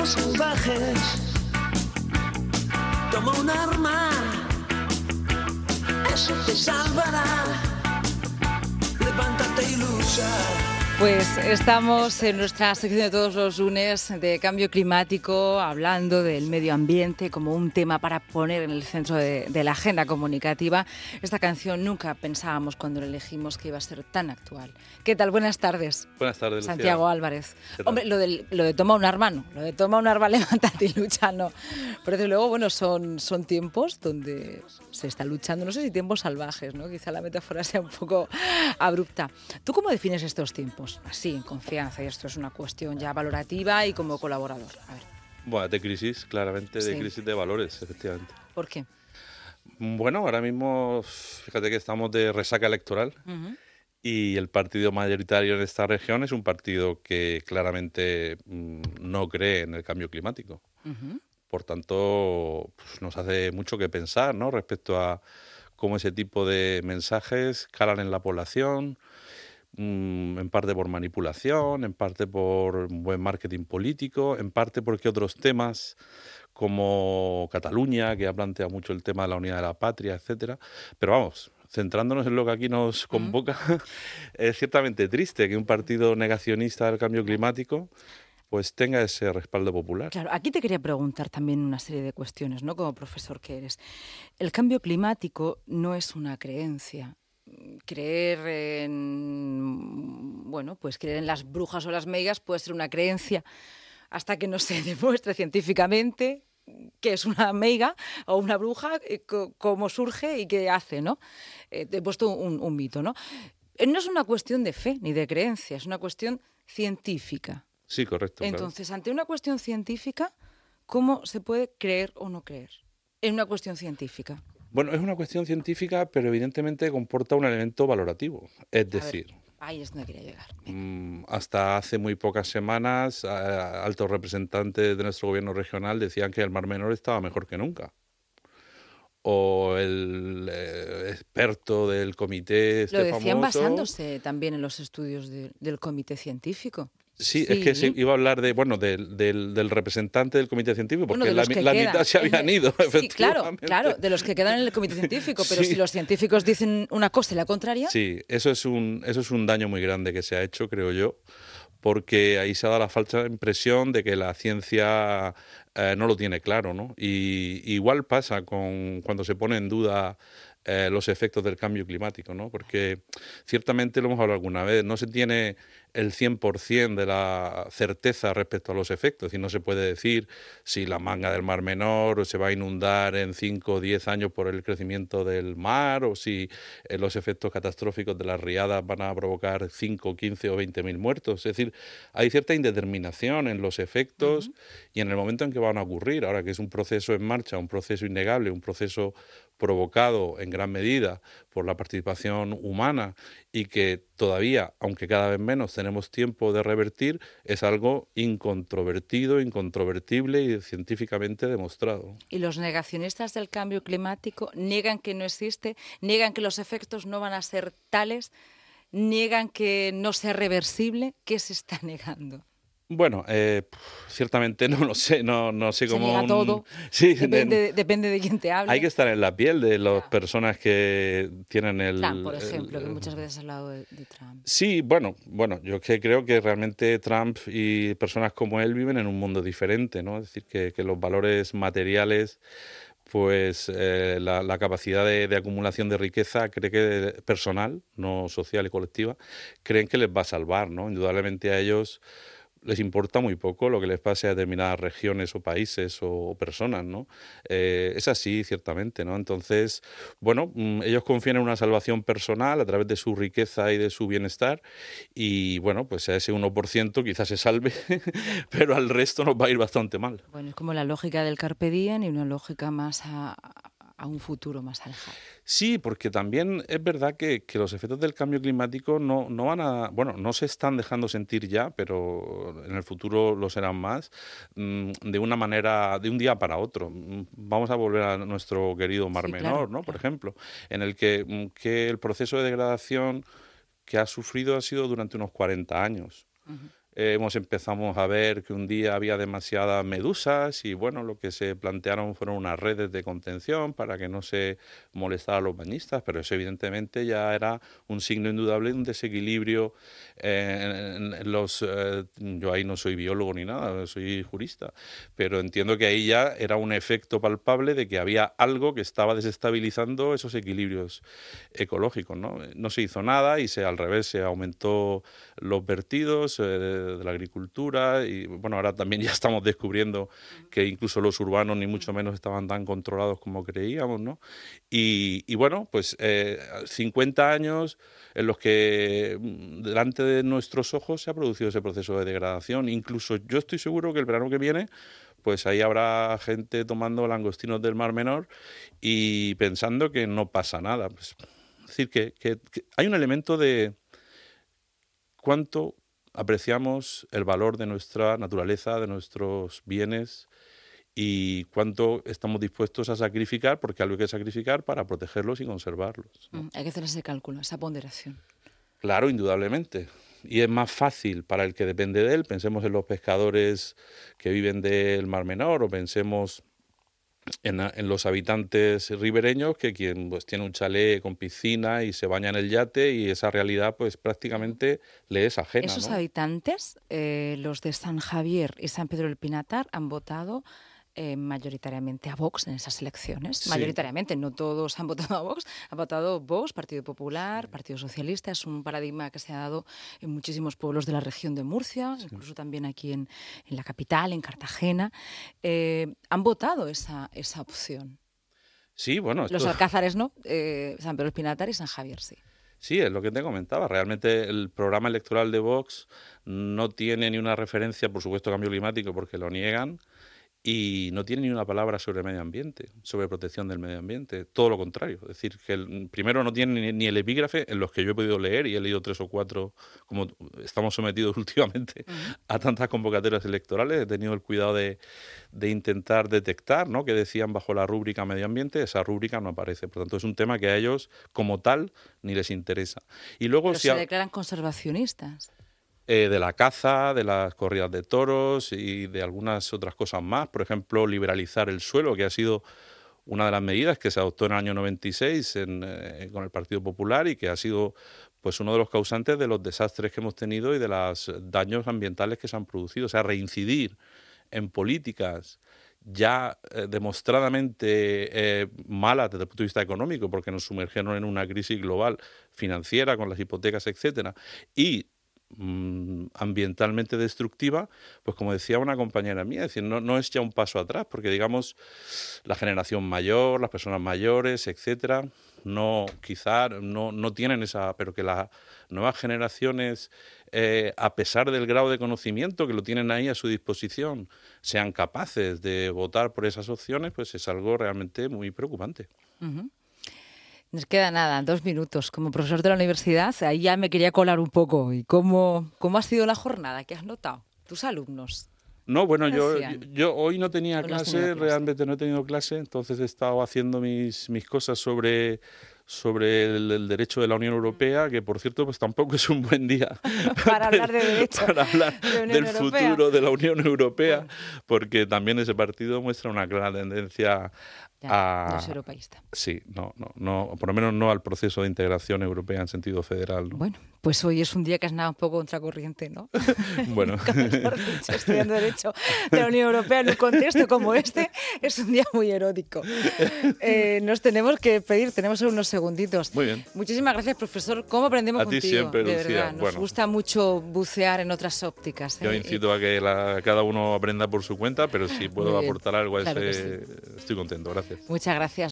cuerpos salvajes toma un arma, eso te salvará. Levántate y lucha. Pues estamos en nuestra sección de todos los lunes de cambio climático, hablando del medio ambiente como un tema para poner en el centro de, la agenda comunicativa. Esta canción nunca pensábamos cuando la elegimos que iba a ser tan actual. ¿Qué tal? Buenas tardes. Buenas tardes, Santiago Álvarez. Hombre, lo, lo de toma un arma no, lo de toma un arma, levántate y lucha no. Pero desde luego, bueno, son, son tiempos donde se está luchando, no sé si tiempos salvajes, ¿no? Quizá la metáfora sea un poco abrupta. ¿Tú cómo defines estos tiempos? Así, en confianza, y esto es una cuestión ya valorativa y como colaborador. A ver. Bueno, de crisis, claramente, de crisis de valores, efectivamente. ¿Por qué? Bueno, ahora mismo, fíjate que estamos de resaca electoral y el partido mayoritario en esta región es un partido que claramente mm, no cree en el cambio climático. Por tanto, pues, nos hace mucho que pensar ¿no? respecto a cómo ese tipo de mensajes calan en la población, Mm, en parte por manipulación, en parte por buen marketing político, en parte porque otros temas como Cataluña, que ha planteado mucho el tema de la unidad de la patria, etcétera. Pero vamos, centrándonos en lo que aquí nos convoca, es ciertamente triste que un partido negacionista del cambio climático pues tenga ese respaldo popular. Claro, aquí te quería preguntar también una serie de cuestiones, ¿no? Como profesor que eres. El cambio climático no es una creencia, creer en bueno, pues creer en las brujas o las meigas puede ser una creencia hasta que no se demuestre científicamente que es una meiga o una bruja, eh, cómo surge y qué hace, ¿no? Eh, he puesto un, mito, ¿no? Eh, no es una cuestión de fe ni de creencia, es una cuestión científica. Sí, correcto. Entonces, ante una cuestión científica, ¿cómo se puede creer o no creer? En una cuestión científica. Bueno, es una cuestión científica, pero evidentemente comporta un elemento valorativo. Es decir, ahí es donde quería llegar. Mm, hasta hace muy pocas semanas, altos representantes de nuestro gobierno regional decían que el Mar Menor estaba mejor que nunca. O el eh, experto del comité. Este Lo decían basándose también en los estudios del comité científico. Sí, es que se iba a hablar de, bueno, del, del, representante del comité científico, porque la, mitad se habían ido, sí, claro, claro, de los que quedan en el comité científico, pero si los científicos dicen una cosa y la contraria... Sí, eso es, un, eso es un daño muy grande que se ha hecho, creo yo, porque ahí se ha dado la falsa impresión de que la ciencia eh, no lo tiene claro, ¿no? Y igual pasa con cuando se pone en duda eh, los efectos del cambio climático, ¿no? Porque ciertamente lo hemos hablado alguna vez, no se tiene el 100% de la certeza respecto a los efectos y no se puede decir si la manga del Mar Menor se va a inundar en 5 o 10 años por el crecimiento del mar o si eh, los efectos catastróficos de las riadas van a provocar 5, 15 o 20 mil muertos. Es decir, hay cierta indeterminación en los efectos y en el momento en que van a ocurrir. Ahora que es un proceso en marcha, un proceso innegable, un proceso provocado en gran medida por la participación humana y que todavía, aunque cada vez menos tenemos tiempo de revertir, es algo incontrovertido, incontrovertible y científicamente demostrado. ¿Y los negacionistas del cambio climático niegan que no existe, niegan que los efectos no van a ser tales, niegan que no sea reversible? ¿Qué se está negando? Bueno, eh, ciertamente no lo sé, no, no sé cómo... todo, sí, depende, de, quién te hable. Hay que estar en la piel de las personas que tienen el... Trump, por ejemplo, que muchas veces ha hablado de, Trump. Sí, bueno, bueno, yo que creo que realmente Trump y personas como él viven en un mundo diferente, ¿no? Es decir, que, que los valores materiales pues eh, la, la, capacidad de, de, acumulación de riqueza cree que personal, no social y colectiva, creen que les va a salvar, ¿no? Indudablemente a ellos les importa muy poco lo que les pase a determinadas regiones o países o, personas, ¿no? Eh, es así, ciertamente, ¿no? Entonces, bueno, mm, ellos confían en una salvación personal a través de su riqueza y de su bienestar y, bueno, pues a ese 1% quizás se salve, pero al resto nos va a ir bastante mal. Bueno, es como la lógica del carpe diem y una lógica más a, a un futuro más alejado. Sí, porque también es verdad que, los efectos del cambio climático no, no, van a, bueno, no se están dejando sentir ya, pero en el futuro lo serán más, mm, de una manera, de un día para otro. Mm, vamos a volver a nuestro querido Mar Menor, ¿no? Por ejemplo, en el que, mm, que, el proceso de degradación que ha sufrido ha sido durante unos 40 años. Eh, hemos empezamos a ver que un día había demasiadas medusas y bueno, lo que se plantearon fueron unas redes de contención para que no se molestara a los bañistas, pero eso evidentemente ya era un signo indudable de un desequilibrio los... Eh, yo ahí no soy biólogo ni nada, soy jurista, pero entiendo que ahí ya era un efecto palpable de que había algo que estaba desestabilizando esos equilibrios ecológicos. No, no se hizo nada y se, al revés se aumentó los vertidos de, la agricultura y bueno, ahora también ya estamos descubriendo que incluso los urbanos ni mucho menos estaban tan controlados como creíamos, ¿no? Y, bueno, pues 50 eh, años en los que mm, delante de nuestros ojos se ha producido ese proceso de degradación. Incluso yo estoy seguro que el verano que viene pues ahí habrá gente tomando langostinos del Mar Menor y pensando que no pasa nada. Pues, es decir, que, hay un elemento de cuánto apreciamos el valor de nuestra naturaleza, de nuestros bienes y cuánto estamos dispuestos a sacrificar, porque algo hay que sacrificar para protegerlos y conservarlos. Mm, hay que hacer ese cálculo, esa ponderación. Claro, indudablemente y es más fácil para el que depende de él. Pensemos en los pescadores que viven del Mar Menor o pensemos en, los habitantes ribereños que quien pues tiene un chalet con piscina y se baña en el yate y esa realidad pues prácticamente le es ajena. Esos habitantes, eh, los de San Javier y San Pedro del Pinatar, han votado eh, mayoritariamente a Vox en esas elecciones. Mayoritariamente, no todos han votado a Vox. Ha votado Vox, Partido Popular, Partido Socialista. Es un paradigma que se ha dado en muchísimos pueblos de la región de Murcia, incluso también aquí en, en, la capital, en Cartagena. Eh, han votado esa, esa opción. Sí, bueno. Los Alcázares no, eh, San Pedro Espinatar y San Javier sí. Sí, es lo que te comentaba. Realmente el programa electoral de Vox no tiene ni una referencia, por supuesto, a cambio climático, porque lo niegan y no tiene ni una palabra sobre medio ambiente, sobre protección del medio ambiente, todo lo contrario. Es decir, que el, primero no tiene ni, el epígrafe en los que yo he podido leer y he leído tres o cuatro, como estamos sometidos últimamente a tantas convocatorias electorales, he tenido el cuidado de, de, intentar detectar, ¿no? que decían bajo la rúbrica medio ambiente, esa rúbrica no aparece. Por tanto, es un tema que a ellos como tal ni les interesa. Y luego si se declaran conservacionistas. Eh, de la caza, de las corridas de toros y de algunas otras cosas más. Por ejemplo, liberalizar el suelo, que ha sido una de las medidas que se adoptó en el año 96 eh, con el Partido Popular y que ha sido pues uno de los causantes de los desastres que hemos tenido y de los daños ambientales que se han producido. O sea, reincidir en políticas ya eh, demostradamente malas desde el punto de vista económico, porque nos sumergieron en una crisis global financiera con las hipotecas, etcétera, y Mm, ambientalmente destructiva, pues como decía una compañera mía, decir, no, no, es ya un paso atrás, porque digamos la generación mayor, las personas mayores, etcétera, no quizá no, no tienen esa, pero que las nuevas generaciones, eh, a pesar del grado de conocimiento que lo tienen ahí a su disposición, sean capaces de votar por esas opciones, pues es algo realmente muy preocupante. Nos queda nada, dos minutos. Como profesor de la universidad, ahí ya me quería colar un poco. ¿Y cómo, cómo ha sido la jornada? ¿Qué has notado? Tus alumnos. No, bueno, yo, yo hoy no tenía clase, realmente no he tenido clase, entonces he estado haciendo mis, mis cosas sobre sobre el, derecho de la Unión Europea, que por cierto pues tampoco es un buen día para hablar de derecho, para hablar del futuro de la Unión Europea, porque también ese partido muestra una clara tendencia no es europeísta. Sí, no, no, no, por lo menos no al proceso de integración europea en sentido federal. Bueno, pues hoy es un día que has nada un poco contracorriente, ¿no? bueno. estudiando Derecho de la Unión Europea en un contexto como este, es un día muy erótico. Eh, nos tenemos que pedir, tenemos unos segunditos. Muy bien. Muchísimas gracias, profesor. ¿Cómo aprendemos a contigo? Ti siempre, de verdad, nos gusta mucho bucear en otras ópticas. Yo ¿eh? incito a que cada uno aprenda por su cuenta, pero si puedo aportar algo a ese, estoy contento. Gracias. Muchas gracias.